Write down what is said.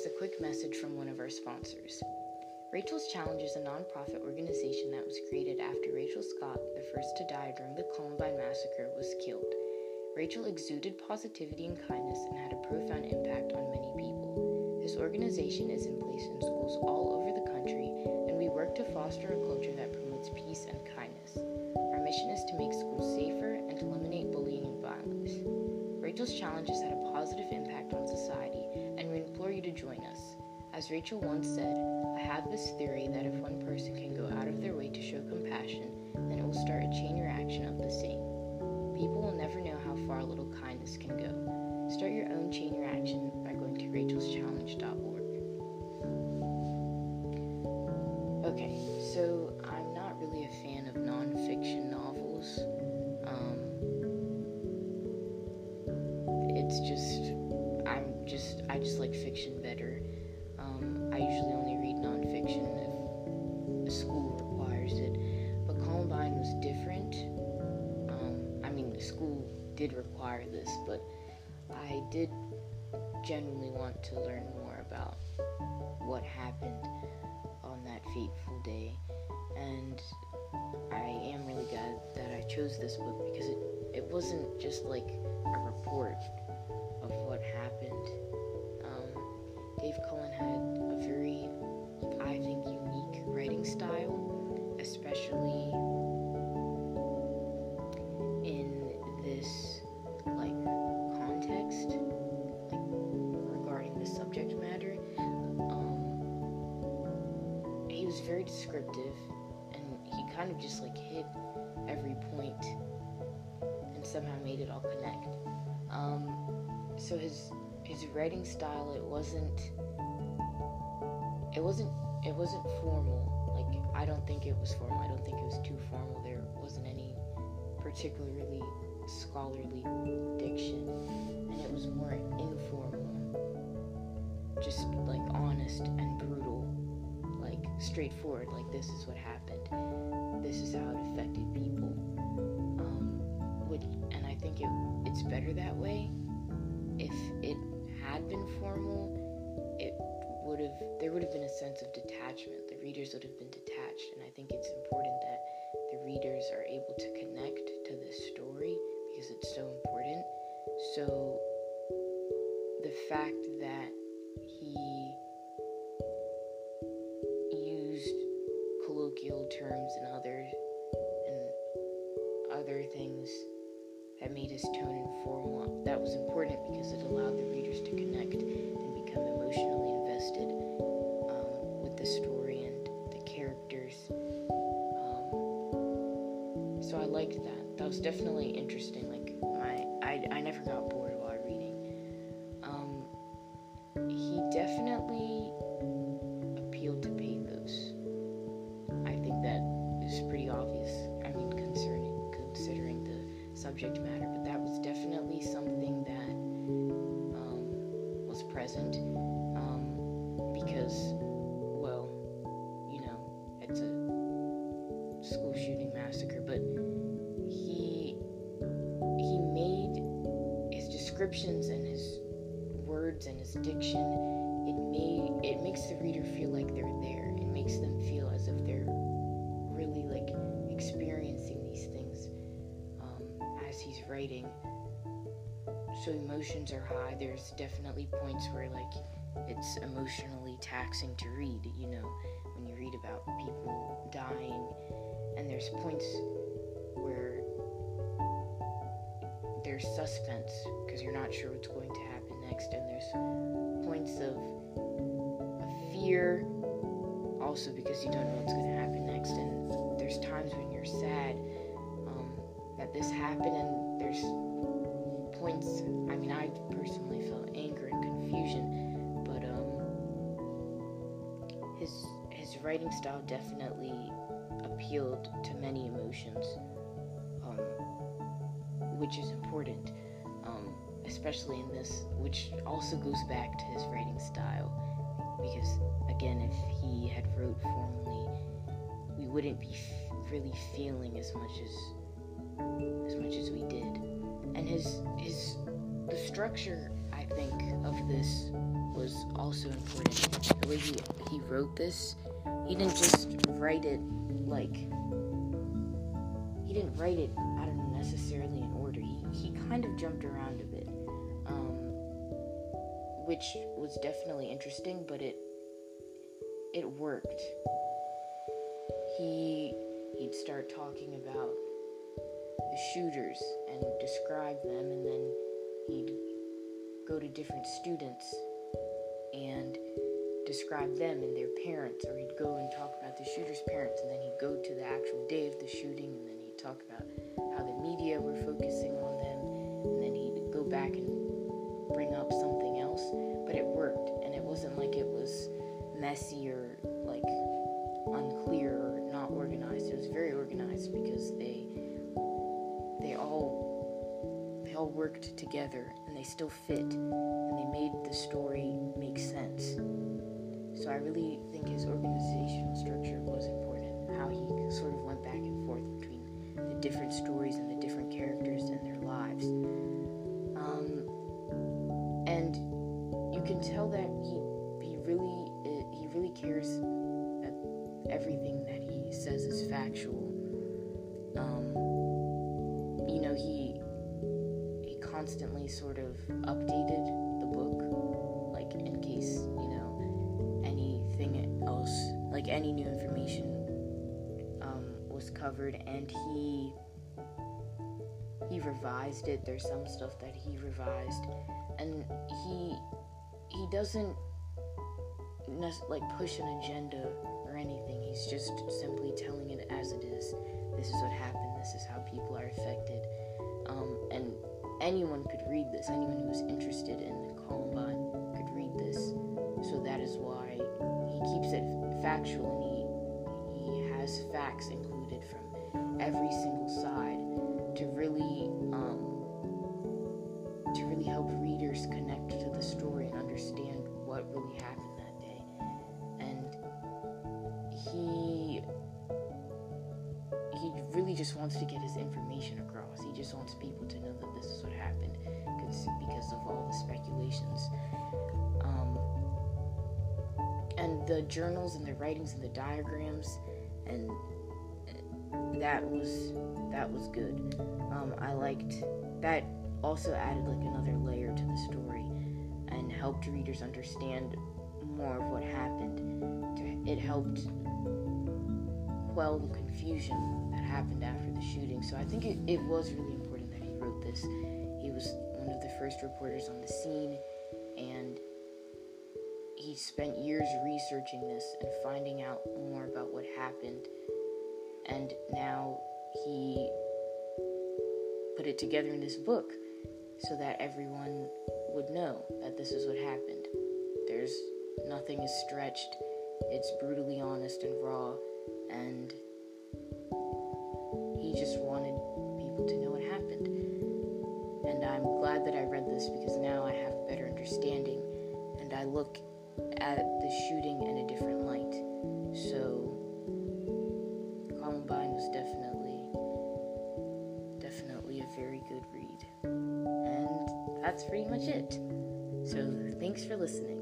here's a quick message from one of our sponsors. Rachel's Challenge is a nonprofit organization that was created after Rachel Scott, the first to die during the Columbine Massacre, was killed. Rachel exuded positivity and kindness and had a profound impact on many people. This organization is in place in schools all over the country, and we work to foster a culture that promotes peace and kindness. Our mission is to make schools safer and to eliminate bullying and violence. Rachel's Challenge has had a positive impact on society, and we implore you to join us. As Rachel once said, I have this theory that if one person can go out of their way to show compassion, then it will start a chain reaction of the same. People will never know how far a little kindness can go. I just like fiction better. Um, I usually only read nonfiction if school requires it, but Columbine was different. Um, I mean, the school did require this, but I did genuinely want to learn more about what happened on that fateful day, and I am really glad that I chose this book because it, it wasn't just like a report Dave Cullen had a very, I think, unique writing style, especially in this like context, like regarding the subject matter. Um, he was very descriptive, and he kind of just like hit every point and somehow made it all connect. Um, so his his writing style it wasn't it wasn't it wasn't formal. Like i don't think it was formal. I don't think it was too formal. There wasn't any particularly scholarly diction. And it was more informal. Just like honest and brutal. Like straightforward. Like this is what happened. This is how it affected people. Um, which and i think it, it's better that way if it had been formal, it would have there would have been a sense of detachment. The readers would have been detached, and I think it's important that the readers are able to connect to this story because it's so important. So the fact that he used colloquial terms and other and other things that made his tone informal. That was important because it allowed the definitely interesting. Like my, I, I never got bored while reading. Um, he definitely appealed to pathos. I think that is pretty obvious. I mean, concerning considering the subject matter, but that was definitely something that um, was present um, because, descriptions and his words and his diction. It made it makes the reader feel like they're there. It makes them feel as if they're really like experiencing these things um, as he's writing. So emotions are high. There's definitely points where like it's emotionally taxing to read, you know, when you read about people dying and there's points where there's suspense because you're not sure what's going to happen next and there's points of, fear also because you don't know what's going to happen next and there's times when you're sad that this happened and there's points i mean i personally felt anger and confusion but um his his writing style definitely appealed to many emotions um which is important um especially in this which also goes back to his writing style because again if he had wrote formally we wouldn't be f- really feeling as much as as much as we did. And his his the structure I think of this was also important. The way he, he wrote this, he didn't just write it like he didn't write it don't know necessarily kind of jumped around a bit, um, which was definitely interesting, but it it worked. He he'd start talking about the shooters and describe them, and then he'd go to different students and describe them and their parents, or he'd go and talk about the shooter's parents, and then he'd go to the actual day of the shooting, and then he'd talk about how the media were focusing on them, back and bring up something else. But it worked, and it wasn't like it was messy or like unclear or not organized. It was very organized because they they all they all worked together and they still fit and they made the story make sense. So I really think his organizational structure was important. How he sort of went back and forth between the different stories and the different characters and their lives. Um, and you can tell that he he really he really cares that everything that he says is factual. Um, you know he he constantly sort of updated the book, like in case you know anything else, like any new information um, was covered, and he he revised it. There's some stuff that he revised, and he he doesn't like push an agenda or anything. He's just simply telling it as it is. This is what happened. This is how people are affected, um, and anyone could read this. Anyone who's interested in the Columbine could read this. So that is why he keeps it factual and he he has facts included from every single side just wants to get his information across. He just wants people to know that this is what happened because of all the speculations. And the journals and the writings and the diagrams and that was that was good. Um, i liked that also added like another layer to the story and helped readers understand more of what happened. It helped quell the confusion happened after the shooting so i think it, it was really important that he wrote this he was one of the first reporters on the scene and he spent years researching this and finding out more about what happened. And now he put it together in this book so that everyone would know that this is what happened. There's nothing is stretched, it's brutally honest and raw, and he just wanted people to know what happened. And I'm glad that I read this because now I have a better understanding and I look at the shooting in a different light. So Columbine was definitely definitely a very good read. And that's pretty much it. So thanks for listening.